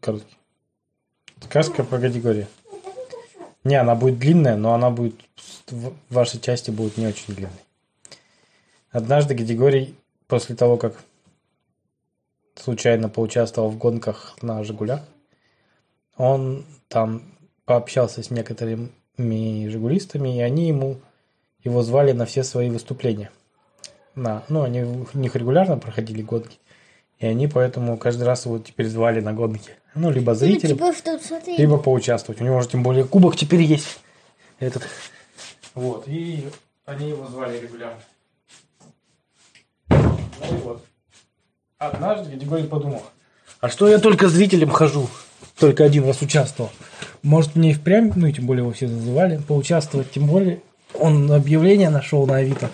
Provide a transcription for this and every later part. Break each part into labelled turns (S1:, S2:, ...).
S1: Короткий. Сказка по категории. Не, она будет длинная, но она будет в вашей части будет не очень длинной. Однажды Григорий после того, как случайно поучаствовал в гонках на «Жигулях», он там пообщался с некоторыми жигулистами, и они ему его звали на все свои выступления. На, ну, они у них регулярно проходили гонки, и они поэтому каждый раз его теперь звали на гонки. Ну, либо зрителям,
S2: Типа, что, смотри.
S1: либо поучаствовать. У него же тем более кубок теперь есть. Этот. Вот. И они его звали регулярно. Ну и вот. Однажды Григорий подумал, а что я только зрителем хожу? Только один раз участвовал. Может мне и впрямь, ну и тем более его все зазывали, поучаствовать. Тем более он объявление нашел на Авито,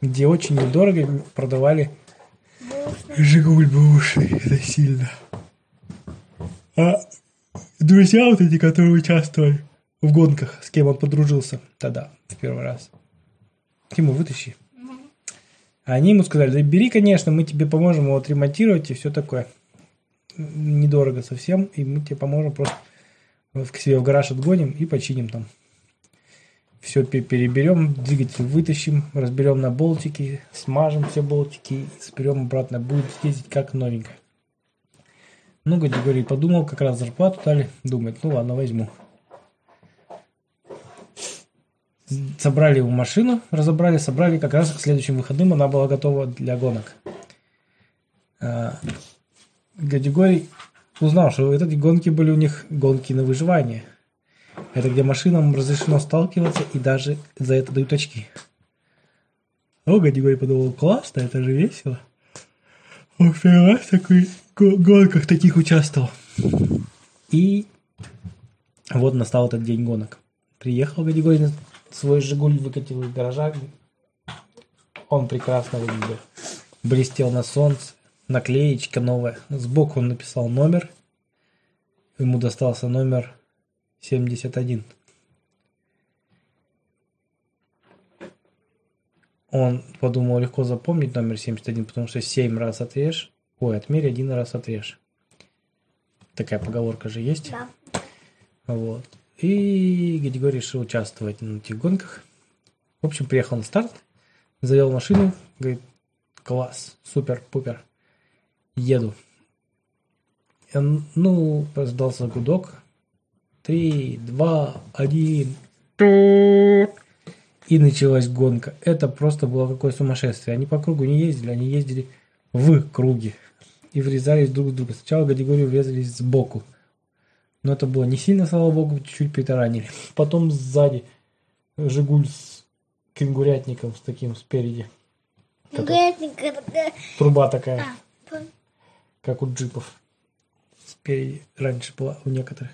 S1: где очень недорого продавали Жигуль бушный. Это сильно. А друзья вот эти, которые участвовали в гонках, с кем он подружился тогда, в первый раз. Тиму, вытащи. Они ему сказали, да бери, конечно, мы тебе поможем его отремонтировать и все такое. Недорого совсем, и мы тебе поможем просто к себе в гараж отгоним и починим там. Все переберем, двигатель вытащим, разберем на болтики, смажем все болтики, соберем обратно, будет ездить как новенькая. Ну, Григорий подумал, как раз зарплату дали, думает, ну ладно, возьму. собрали его машину, разобрали, собрали, как раз к следующим выходным она была готова для гонок. А, Гадигорий узнал, что эти гонки были у них гонки на выживание. Это где машинам разрешено сталкиваться и даже за это дают очки. О, Гадигорий подумал, классно, это же весело. Он первый раз в такой гонках таких участвовал. И вот настал этот день гонок. Приехал Гадигорий свой «Жигуль» выкатил из гаража. Он прекрасно выглядел. Блестел на солнце. Наклеечка новая. Сбоку он написал номер. Ему достался номер 71. Он подумал, легко запомнить номер 71, потому что 7 раз отрежь. Ой, отмерь один раз отрежь. Такая поговорка же есть.
S2: Да.
S1: Вот. И Григорий решил участвовать на этих гонках. В общем, приехал на старт, завел машину, говорит, класс, супер, пупер, еду. Он, ну, раздался гудок. Три, два, один. И началась гонка. Это просто было какое сумасшествие. Они по кругу не ездили, они ездили в круге. И врезались друг в друга. Сначала Григорию врезались сбоку. Но это было не сильно, слава богу, чуть-чуть притаранили. Потом сзади Жигуль с кенгурятником, с таким спереди.
S2: Кенгурятник это...
S1: Труба такая,
S2: А,
S1: как у джипов. Спереди раньше была у некоторых.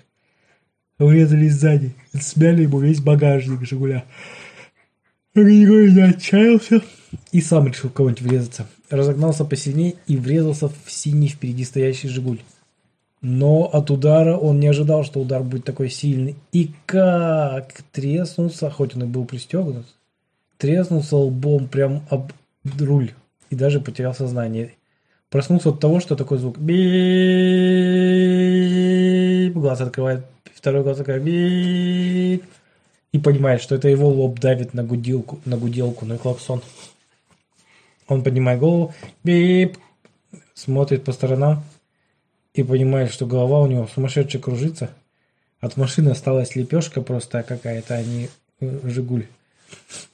S1: Врезались сзади. Смяли ему весь багажник Жигуля. Григорий отчаялся и сам решил кого-нибудь врезаться. Разогнался посильнее и врезался в синий впереди стоящий Жигуль. Но от удара он не ожидал, что удар будет такой сильный. И как треснулся, хоть он и был пристегнут, треснулся лбом прям об руль. И даже потерял сознание. Проснулся от того, что такой звук. Бип. Глаз открывает, второй глаз бип. И понимает, что это его лоб давит на гуделку, на гуделку, на клаксон. Он поднимает голову, бип, смотрит по сторонам и понимает, что голова у него сумасшедше кружится. От машины осталась лепешка просто какая-то, а не э, Жигуль.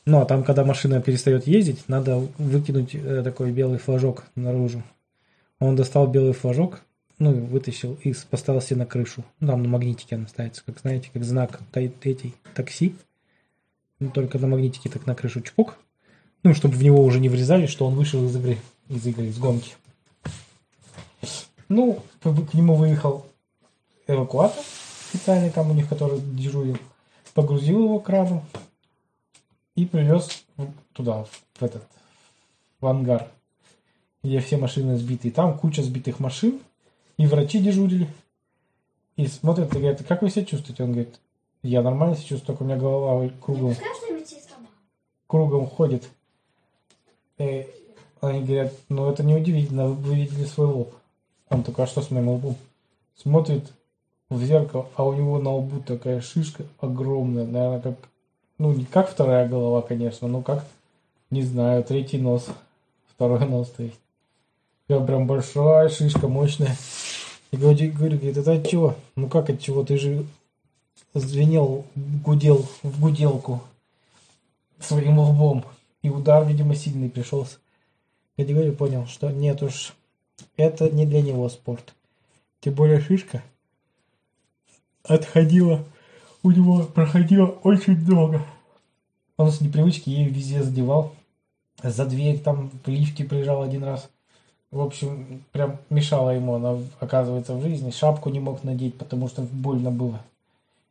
S1: Ну, а там, когда машина перестает ездить, надо выкинуть э, такой белый флажок наружу. Он достал белый флажок, ну, вытащил и поставил себе на крышу. Ну, там на магнитике она ставится, как знаете, как знак этих такси. Ну, только на магнитике так на крышу чпок. Ну, чтобы в него уже не врезали, что он вышел из игры, из игры, из гонки. Ну, к нему выехал эвакуатор специальный там у них, который дежурил, погрузил его краном и привез туда, в этот, в ангар, где все машины сбиты. И там куча сбитых машин, и врачи дежурили. И смотрят и говорят, как вы себя чувствуете? Он говорит, я нормально себя чувствую, только у меня голова кругом, кругом ходит. И они говорят, ну это неудивительно, вы видели свой лоб. Он такой, а что с моим лбом? смотрит в зеркало, а у него на лбу такая шишка огромная, наверное, как, ну, не как вторая голова, конечно, но как, не знаю, третий нос, второй нос, то есть. Я прям большая шишка, мощная. И говорю, говорит, это от чего? Ну как от чего? Ты же звенел, гудел в гуделку своим лбом. И удар, видимо, сильный пришелся. Говорю, понял, что нет уж, это не для него спорт. Тем более шишка отходила, у него проходило очень много. Он с непривычки ею везде задевал. За дверь там в лифте приезжал один раз. В общем, прям мешала ему она, оказывается, в жизни. Шапку не мог надеть, потому что больно было.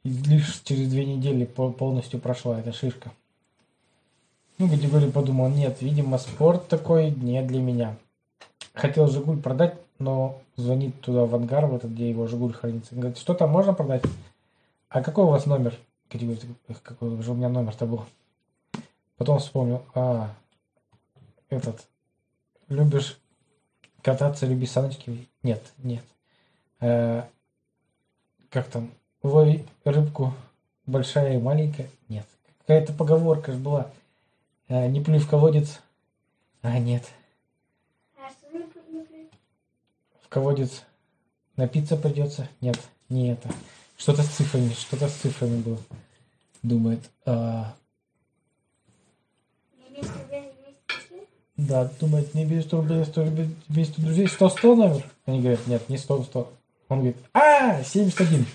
S1: И лишь через две недели полностью прошла эта шишка. Ну, Гадигорий подумал, нет, видимо, спорт такой не для меня. Хотел Жигуль продать, но звонит туда в ангар, в этот, где его Жигуль хранится. Говорит, что там можно продать? А какой у вас номер? Категория, какой же у меня номер-то был? Потом вспомнил, а, этот, любишь кататься, люби саночки? Нет, нет. Э, как там, лови рыбку большая и маленькая? Нет. Какая-то поговорка же была. Э, не плюй в колодец. А, нет.
S2: А что не пу-
S1: В колодец напиться придется? Нет, не это. Что-то с цифрами, что-то с цифрами было. Думает. А,
S2: не вместе рублей, не вместе друзей?
S1: Да, думает, не без рублей, 100 рублей, 200 друзей, 100-100 номер? Они говорят, нет, не 100-100. Он говорит, а, 71.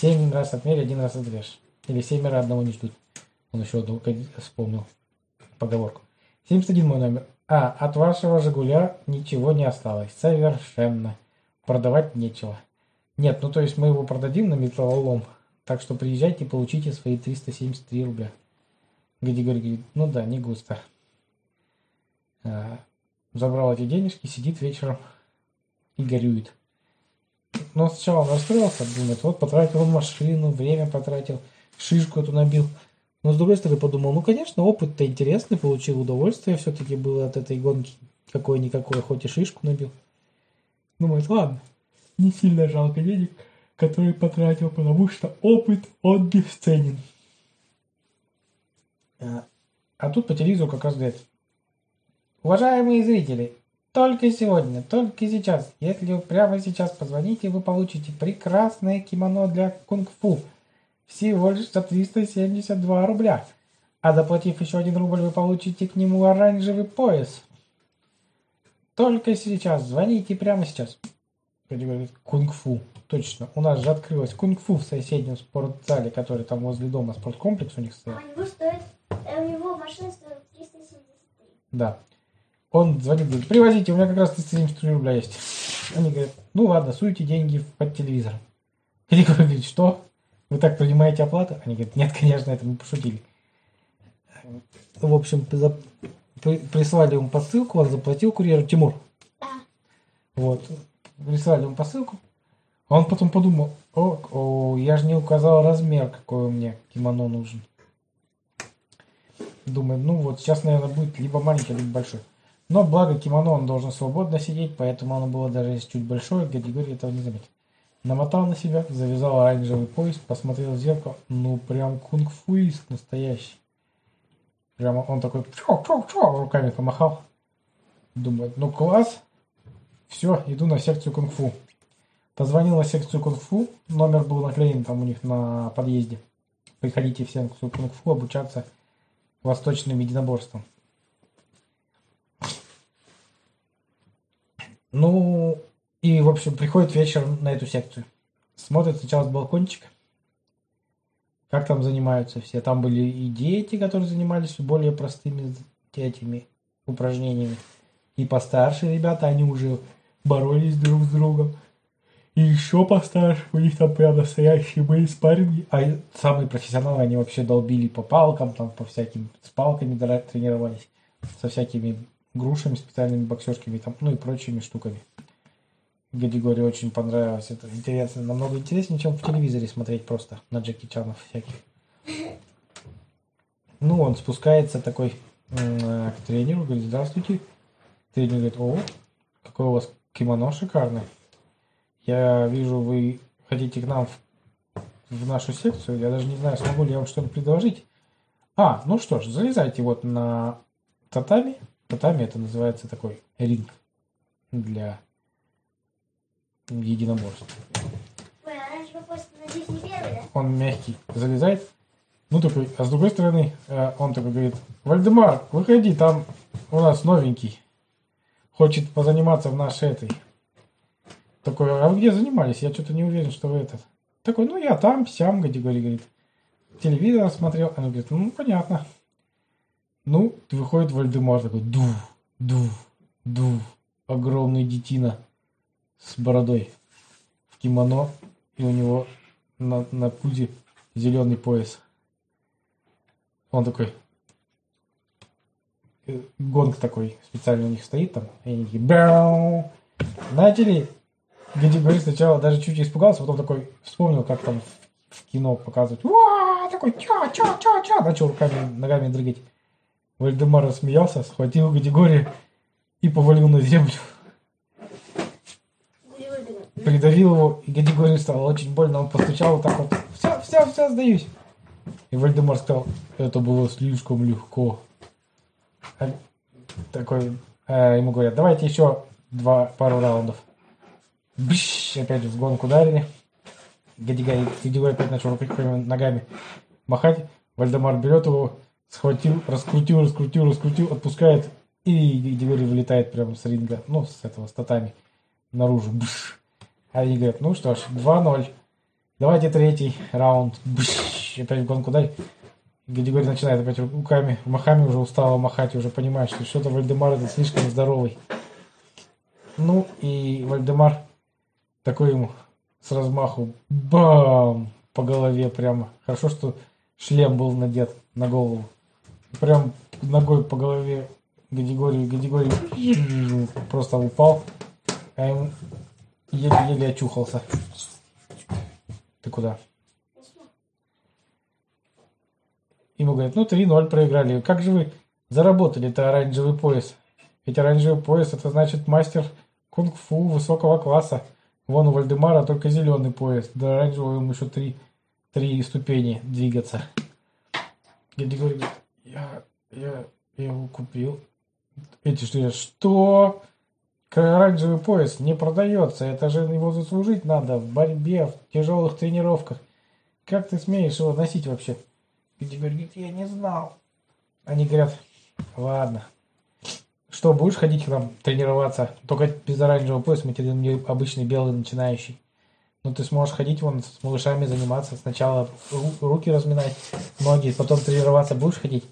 S1: 7 раз отмерь, один раз отрежь. Или семеро одного не ждут. Он еще одну вспомнил поговорку. 71 мой номер. А, от вашего «Жигуля» ничего не осталось. Совершенно. Продавать нечего. Нет, ну то есть мы его продадим на металлолом. Так что приезжайте получите свои 373 рубля. Гадигорий говорит, ну да, не густо. А, Забрал эти денежки, сидит вечером и горюет. Но сначала он расстроился, думает, вот потратил машину, время потратил, шишку эту набил. Но с другой стороны подумал, ну конечно, опыт-то интересный, получил удовольствие все-таки было от этой гонки. Какое-никакое, хоть и шишку набил. Думает, ладно, не сильно жалко денег, которые потратил, потому что опыт, он бесценен. А, а тут по телевизору как раз говорят, уважаемые зрители, только сегодня, только сейчас, если вы прямо сейчас позвоните, вы получите прекрасное кимоно для кунг-фу. Всего лишь за 372 рубля. А заплатив еще один рубль, вы получите к нему оранжевый пояс. Только сейчас, звоните прямо сейчас. Кунг-фу. Точно, у нас же открылось кунг-фу в соседнем спортзале, который там возле дома, спорткомплекс у них
S2: А
S1: стоит.
S2: у него стоит, э, у него машина стоит 373.
S1: Да. Он звонит, говорит, привозите, у меня как раз 373 рубля есть. Они говорят, ну ладно, суйте деньги под телевизор. И говорит, что? Вы так принимаете оплату? Они говорят, нет, конечно, это мы пошутили. В общем, за- прислали ему посылку, он заплатил курьеру Тимур.
S2: Да.
S1: Вот. Прислали ему посылку. А он потом подумал, о, о, я же не указал размер, какой мне кимоно нужен. Думаю, ну вот сейчас, наверное, будет либо маленький, либо большой. Но благо кимоно он должен свободно сидеть, поэтому оно было даже если чуть большое, Гадигорий этого не заметил. Намотал на себя, завязал оранжевый пояс, посмотрел в зеркало. Ну, прям кунг-фуист настоящий. Прямо он такой чо-чо-чо, руками помахал. Думает, ну класс. Все, иду на секцию кунг-фу. Позвонил на секцию кунг-фу. Номер был наклеен там у них на подъезде. Приходите в секцию кунг-фу обучаться восточным единоборствам. Ну, и, в общем, приходит вечером на эту секцию. Смотрит сначала с балкончика, как там занимаются все. Там были и дети, которые занимались более простыми этими упражнениями. И постарше ребята, они уже боролись друг с другом. И еще постарше, у них там прям настоящие были спарринги. А самые профессионалы, они вообще долбили по палкам, там по всяким, с палками тренировались. Со всякими грушами, специальными боксерскими, там, ну и прочими штуками. Гадигории очень понравилось. Это интересно, намного интереснее, чем в телевизоре смотреть просто на Джеки Чанов всяких. Ну, он спускается такой м, к тренеру, говорит, здравствуйте. Тренер говорит, о, какое у вас кимоно шикарное. Я вижу, вы хотите к нам в, в нашу секцию. Я даже не знаю, смогу ли я вам что-то предложить. А, ну что ж, залезайте вот на татами. Татами это называется такой ринг для единоборств.
S2: А?
S1: Он мягкий, залезает. Ну такой, а с другой стороны, э, он такой говорит, Вальдемар, выходи, там у нас новенький. Хочет позаниматься в нашей этой. Такой, а вы где занимались? Я что-то не уверен, что вы этот. Такой, ну я там, сям, Гадигорий говорит. Телевизор смотрел. Она говорит, ну понятно. Ну, выходит Вальдемар такой, ду, ду, ду. Огромный детина с бородой в кимоно. И у него на, на пузе зеленый пояс. Он такой, э, гонг такой специально у них стоит там, и они такие, бяу, начали. Где говорит сначала даже чуть испугался, потом такой вспомнил, как там в кино показывают. Уа! Такой, ча, ча, ча, ча, начал руками, ногами дрыгать. Вальдемар рассмеялся, схватил Гадигория и повалил на землю. Придавил его, и Гадигорию стало очень больно. Он постучал вот так вот. Все, все, все, сдаюсь. И Вальдемар сказал, это было слишком легко. А Такой, а, ему говорят, давайте еще два, пару раундов. Бш, опять в гонг ударили. Гадигорий, Гадигорий опять начал руками, ногами махать. Вальдемар берет его, схватил, раскрутил, раскрутил, раскрутил, отпускает. И Гадигорий вылетает прямо с ринга, ну, с этого, с татами, наружу. Бш. А они говорят, ну что ж, 2-0. Давайте третий раунд. Бш, опять в гонг удар. Гадигорий начинает опять руками, махами уже устало махать, уже понимает, что что-то Вальдемар это слишком здоровый. Ну и Вальдемар такой ему с размаху бам по голове прямо. Хорошо, что шлем был надет на голову. Прям ногой по голове Гадигорию. Гадигорий просто упал, а ему еле-еле очухался. Ты куда? Ему говорят, ну 3-0 проиграли. Как же вы заработали это оранжевый пояс? Ведь оранжевый пояс это значит мастер кунг-фу высокого класса. Вон у Вальдемара только зеленый пояс. До оранжевого ему еще три, три ступени двигаться. Дядя говорит, я, я, я его купил. Эти что я, что? Оранжевый пояс не продается. Это же его заслужить надо в борьбе, в тяжелых тренировках. Как ты смеешь его носить вообще? Дядя говорит, я не знал. Они говорят, ладно. Что, будешь ходить к нам тренироваться? Только без оранжевого пояса, мы тебе дадим обычный белый начинающий. Ну, ты сможешь ходить вон с малышами заниматься. Сначала ру- руки разминать, ноги, потом тренироваться будешь ходить?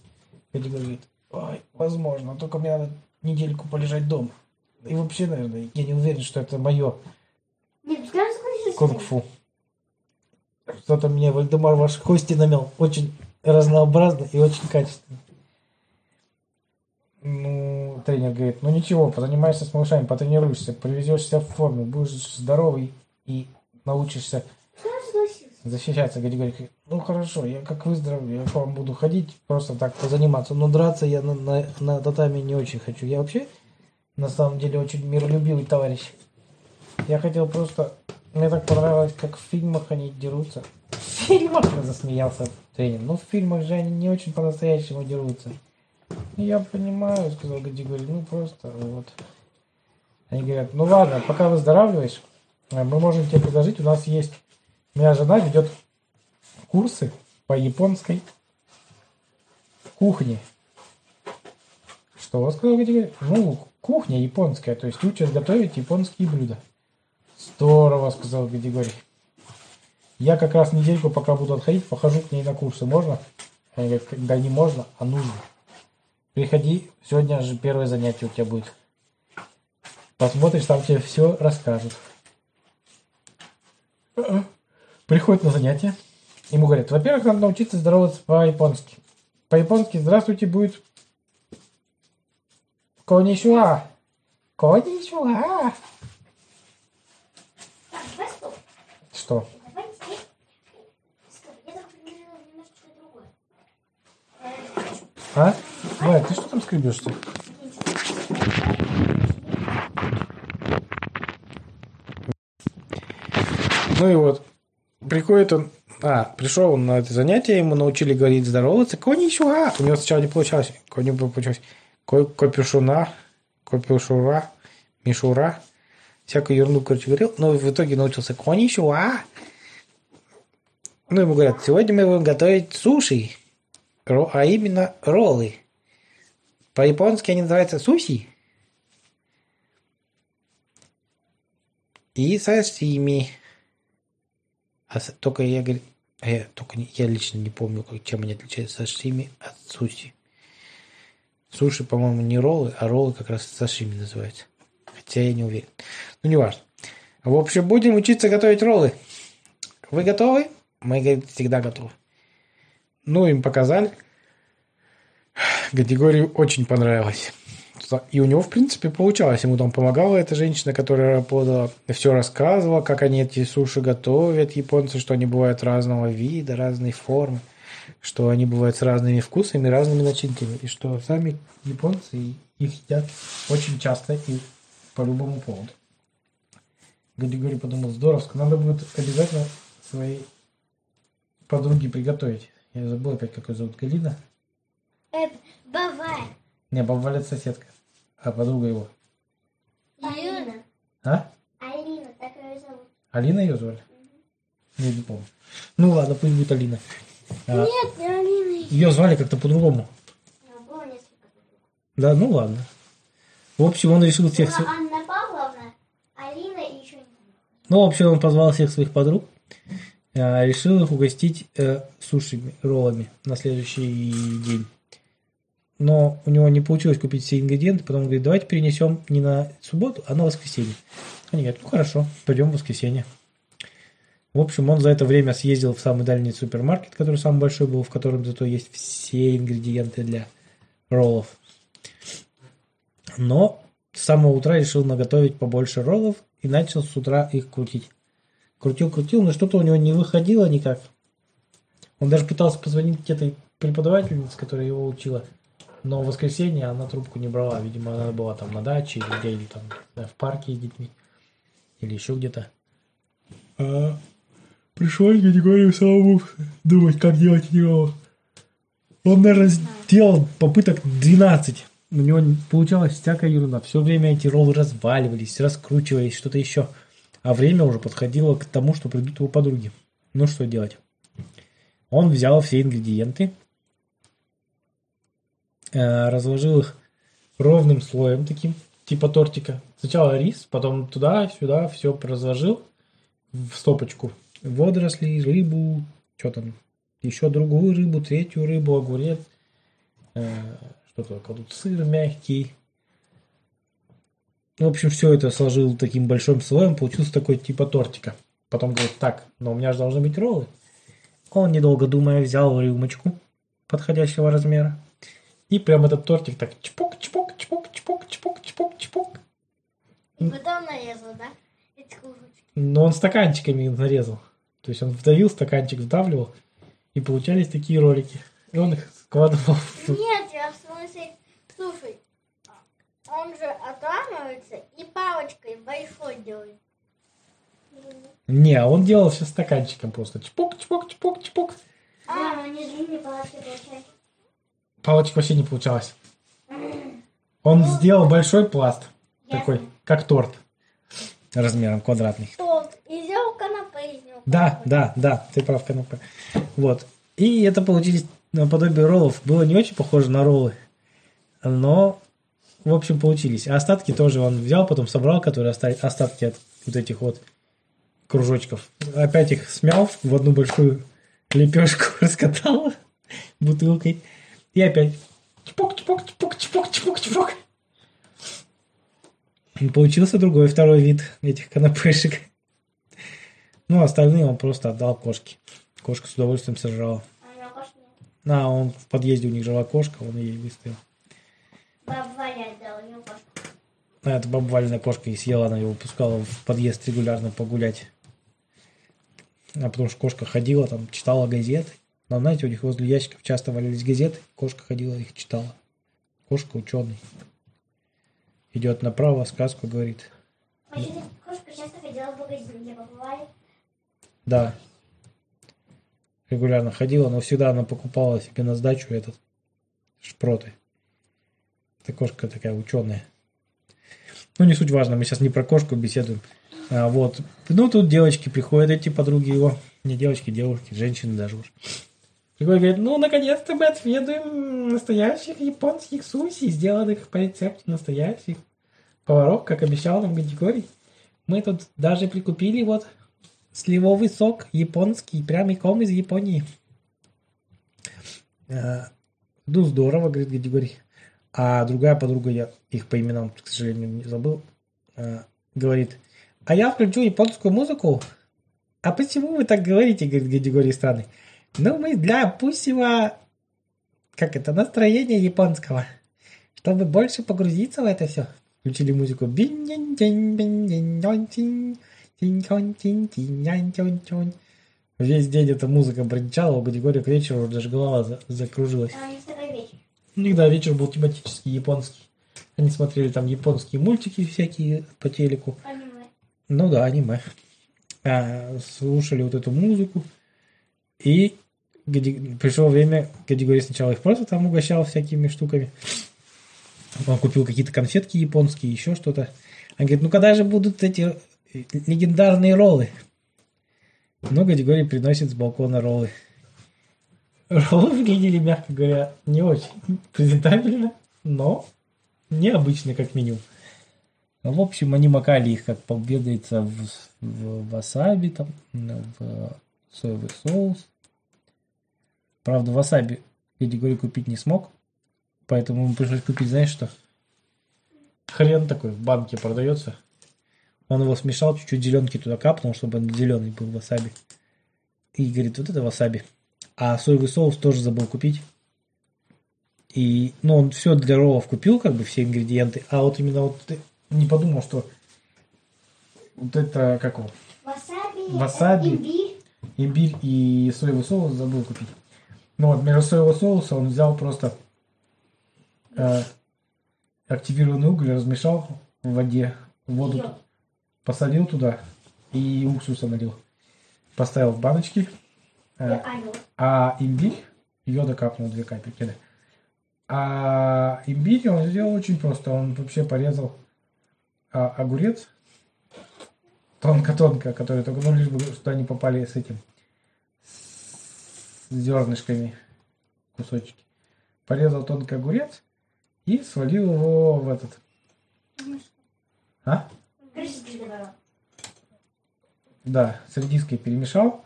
S1: Дядя говорит, ой, возможно, только мне надо недельку полежать дома. И вообще, наверное, я не уверен, что это мое
S2: согласишься?
S1: кунг-фу. Что-то мне Вальдемар ваши кости намел. Очень разнообразно и очень качественно. Ну, тренер говорит, ну ничего, позанимаешься с малышами, потренируешься, привезешься в форму, будешь здоровый и научишься. Защищаться. Гадигорий говорит, ну хорошо, я как выздоровлю, я к вам буду ходить, просто так позаниматься. Но драться я на, на, на татами не очень хочу. Я вообще, на самом деле, очень миролюбивый товарищ. Я хотел просто... Мне так понравилось, как в фильмах они дерутся. В фильмах? Засмеялся тренер. Ну, в фильмах же они не очень по-настоящему дерутся. «Ну, Я понимаю, сказал Гадигорий, ну просто вот. Они говорят, ну ладно, пока выздоравливаешь, мы можем тебе предложить, у нас есть, моя жена ведет курсы по японской кухне. Что сказал Гадигорий? Ну, кухня японская, то есть учат готовить японские блюда. Здорово, сказал Гадигорий. Я как раз недельку, пока буду отходить, похожу к ней на курсы. Можно? Они говорят, когда не можно, а нужно. Приходи, сегодня же первое занятие у тебя будет. Посмотришь, там тебе все расскажут. Э-э. Приходит на занятие. Ему говорят, во-первых, надо научиться здороваться по-японски. По-японски здравствуйте будет Коничуа. Коничуа.
S2: Давай.
S1: Что?
S2: Давай
S1: А? Валя, ты что там скребешься? Ну и вот, приходит он, а, пришел он на это занятие, ему научили говорить здороваться, коничуа. У него сначала не получалось, кони получалось, Ко- копюшуна, копюшура, мишура, всякую ерунду, короче, говорил, но в итоге научился коничуа. Ну, ему говорят, сегодня мы будем готовить суши, а именно роллы. По-японски они называются суси. И сашими. А только я говорю, а я только не- я лично не помню, как- чем они отличаются сашими от суси. Суши, по-моему, не роллы, а роллы как раз сашими называются. Хотя я не уверен. Ну, не важно. В общем, будем учиться готовить роллы. Вы готовы? Мы, говорит, всегда готовы. Ну, им показали. Категории очень понравилось. И у него, в принципе, получалось. Ему там помогала эта женщина, которая работала, все рассказывала, как они эти суши готовят, японцы, что они бывают разного вида, разной формы, что они бывают с разными вкусами, разными начинками, и что сами японцы их едят очень часто и по любому поводу. Григорий подумал, здоровско, надо будет обязательно своей подруге приготовить. Я забыл опять, как ее зовут, Галина?
S2: Э, Баварь.
S1: Не, баба Валя это соседка, а подруга его.
S2: Алина.
S1: А?
S2: Алина, так ее зовут.
S1: Алина ее звали? Я не помню. Ну ладно, пусть будет Алина. А,
S2: Нет, не Алина.
S1: ее звали как-то по-другому.
S2: Но было несколько подруг.
S1: Да, ну ладно. В общем, он решил всех...
S2: Была
S1: св-
S2: Анна Павловна, Алина и еще.
S1: Ну, в общем, он позвал всех своих подруг, а, решил их угостить э, сушами, роллами на следующий день. Но у него не получилось купить все ингредиенты, потом он говорит, давайте перенесем не на субботу, а на воскресенье. Они говорят, ну хорошо, пойдем в воскресенье. В общем, он за это время съездил в самый дальний супермаркет, который самый большой был, в котором зато есть все ингредиенты для роллов. Но с самого утра решил наготовить побольше роллов и начал с утра их крутить. Крутил, крутил, но что-то у него не выходило никак. Он даже пытался позвонить этой преподавательнице, которая его учила. Но в воскресенье она трубку не брала. Видимо, она была там на даче или где, или там в парке с детьми. Или еще где-то. А, пришлось Григорию самому думать, как делать эти роллы. Он, наверное, сделал попыток 12. У него не- получалась всякая ерунда. Все время эти роллы разваливались, раскручивались, что-то еще. А время уже подходило к тому, что придут его подруги. Ну, что делать? Он взял все ингредиенты, разложил их ровным слоем таким, типа тортика. Сначала рис, потом туда-сюда все разложил в стопочку. Водоросли, рыбу, что там, еще другую рыбу, третью рыбу, огурец, э, что только тут сыр мягкий. В общем, все это сложил таким большим слоем, получился такой типа тортика. Потом говорит, так, но у меня же должны быть роллы. Он, недолго думая, взял рюмочку подходящего размера. И прям этот тортик так чпок, чпок, чпок, чпок, чпок, чпок, чпок.
S2: И потом нарезал, да? Эти кружочки.
S1: Но он стаканчиками нарезал. То есть он вдавил стаканчик, вдавливал, и получались такие ролики. И он их складывал.
S2: Нет, я в смысле, слушай, он же отламывается и палочкой большой делает.
S1: Не, он делал все стаканчиком просто. Чпок, чпок, чпок, чпок.
S2: А, но не длинные палочки получается.
S1: Палочка вообще не получалась. Он сделал большой пласт,
S2: Ясно.
S1: такой, как торт, размером квадратный.
S2: Торт. И сделал канапе из него.
S1: Да, да, да, ты прав, канапе. Вот. И это получились наподобие роллов. Было не очень похоже на роллы, но, в общем, получились. А остатки тоже он взял, потом собрал, которые остались, остатки от вот этих вот кружочков. Опять их смял в одну большую лепешку, раскатал бутылкой. И опять чпок, чпок, чпок, чпок, чпок, чпок. И получился другой, второй вид этих канапешек. Ну, остальные он просто отдал кошке. Кошка с удовольствием сожрала.
S2: А у него кошки нет.
S1: А, он в подъезде у них жила кошка, он ей выставил.
S2: Баба Валя отдала, у него кошка.
S1: А эта баба Валина кошка и съела, она его выпускала в подъезд регулярно погулять. А потому что кошка ходила, там, читала газеты. Но, знаете, у них возле ящиков часто валялись газеты, кошка ходила, их читала. Кошка ученый. Идет направо, сказку говорит.
S2: Кошка часто ходила в магазин, где побывали.
S1: Да. Регулярно ходила, но всегда она покупала себе на сдачу этот шпроты. Это кошка такая ученая. Ну, не суть важно, мы сейчас не про кошку беседуем. А, вот. Ну, тут девочки приходят, эти подруги его. Не девочки, девушки, женщины даже уж. Приходят, говорят, ну, наконец-то мы отведаем настоящих японских суси, сделанных по рецепту настоящих поваров, как обещал нам Гадигорий. Мы тут даже прикупили вот сливовый сок японский, прямиком из Японии. А, ну, здорово, говорит Гадигорий. А другая подруга, я их по именам, к сожалению, не забыл, а, говорит, а я включу японскую музыку. А почему вы так говорите, говорит Гадигорий странный? Ну, мы для пущего, как это, настроения японского, чтобы больше погрузиться в это все. Включили музыку. Весь день эта музыка бренчала, у Гадигория к вечеру даже голова за- закружилась.
S2: А, второй вечер.
S1: У них, да, вечер был тематический, японский. Они смотрели там японские мультики всякие по телеку.
S2: Аниме.
S1: Ну да, аниме. А, слушали вот эту музыку. И пришло время, Гадигорий сначала их просто там угощал всякими штуками. Он купил какие-то конфетки японские, еще что-то. Он говорит, ну когда же будут эти легендарные роллы? Ну, Гадигорий приносит с балкона роллы. Роллы выглядели, мягко говоря, не очень презентабельно, но необычно как. Ну, В общем, они макали их, как победается в, в васаби, там, в соевый соус. Правда, васаби Гадигорий купить не смог, поэтому ему пришлось купить, знаешь что? Хрен такой в банке продается. Он его смешал, чуть-чуть зеленки туда капнул, чтобы он зеленый был васаби. И говорит, вот это васаби. А соевый соус тоже забыл купить. И, ну, он все для роллов купил, как бы, все ингредиенты, а вот именно вот ты не подумал, что вот это, как его,
S2: Васаби.
S1: Васаби.
S2: Имбирь.
S1: имбирь и соевый соус забыл купить. Ну вот, вместо соевого соуса он взял просто э, активированный уголь, размешал в воде, воду
S2: Йод.
S1: посолил туда и уксуса налил. Поставил в баночки, э,
S2: А,
S1: имбирь, йода капнул две капельки, да. А имбирь он сделал очень просто. Он вообще порезал а, огурец тонко-тонко, который только, ну, лишь бы что они попали с этим, зернышками кусочки. Порезал тонко огурец и свалил его в этот. А? Да, с редиской перемешал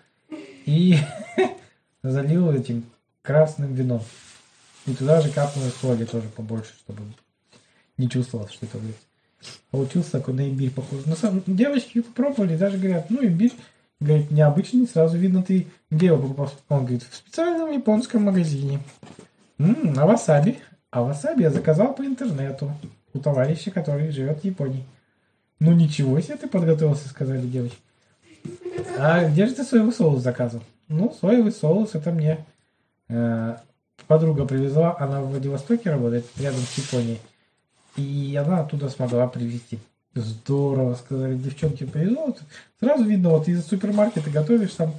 S1: и залил этим красным вином. И туда же капнул соли тоже побольше, чтобы не чувствовалось, что это будет. Получился такой на имбирь похож. На самом девочки попробовали, даже говорят, ну имбирь, говорит, необычный, сразу видно, ты где его покупал? Он говорит, в специальном японском магазине. М, а васаби? А васаби я заказал по интернету у товарища, который живет в Японии. Ну ничего себе ты подготовился, сказали девочки. А где же ты соевый соус заказывал? Ну, соевый соус это мне э, подруга привезла, она в Владивостоке работает, рядом с Японией. И она оттуда смогла привезти. Здорово, сказали девчонки, повезло. Вот Сразу видно, вот из супермаркета готовишь там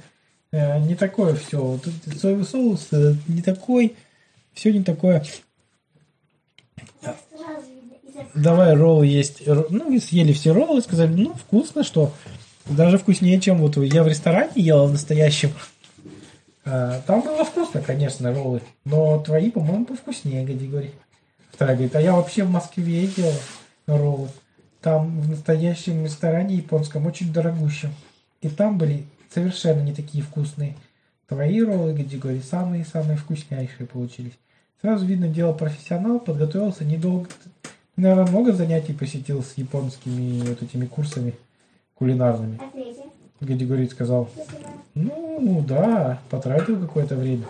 S1: э, не такое все. Вот соевый соус э, не такой, все не такое. Давай роллы есть. Ну, съели все роллы, сказали, ну, вкусно, что даже вкуснее, чем вот я в ресторане ела в настоящем. А, Там было вкусно, конечно, роллы, но твои, по-моему, повкуснее, Гадигорий. Вторая говорит, а я вообще в Москве ела роллы. Там в настоящем ресторане японском очень дорогущем. И там были совершенно не такие вкусные. Твои роллы, Гадигорий, самые-самые вкуснейшие получились. Сразу видно, дело профессионал, подготовился недолго. Наверное, много занятий посетил с японскими вот этими курсами кулинарными.
S2: А третье?
S1: Гадигорий сказал, ну да, потратил какое-то время.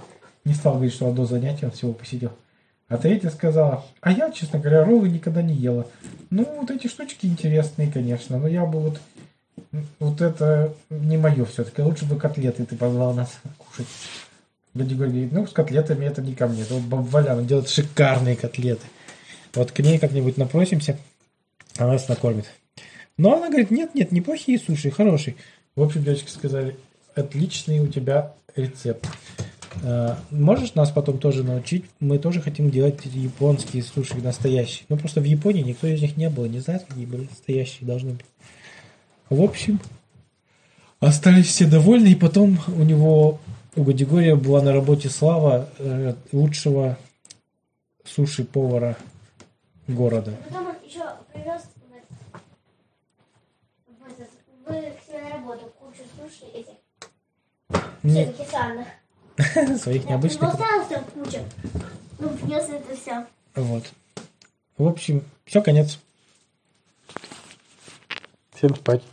S1: Не стал говорить, что одно занятие он всего посетил. А третья сказала, а я, честно говоря, роллы никогда не ела. Ну, вот эти штучки интересные, конечно, но я бы вот... Вот это не мое все-таки. Лучше бы котлеты ты позвал нас кушать. Гадигорий говорит, ну, с котлетами это не ко мне. Это вот баба Валяна делает шикарные котлеты. Вот к ней как-нибудь напросимся, она нас накормит. Но она говорит, нет, нет, неплохие суши, хорошие. В общем, девочки сказали, отличный у тебя рецепт. Э, Можешь нас потом тоже научить? Мы тоже хотим делать японские суши настоящие. Ну, просто в Японии никто из них не был, не знает, какие были настоящие должны быть. В общем, остались все довольны, и потом у него, у Гадигория была на работе слава э, лучшего суши-повара города.
S2: Потом он еще привез в, в в- к себе на работу кучу суши этих всяких санных.
S1: своих необычных.
S2: там куча. Ну, принес это все.
S1: Вот. В общем, все, конец. Всем спать.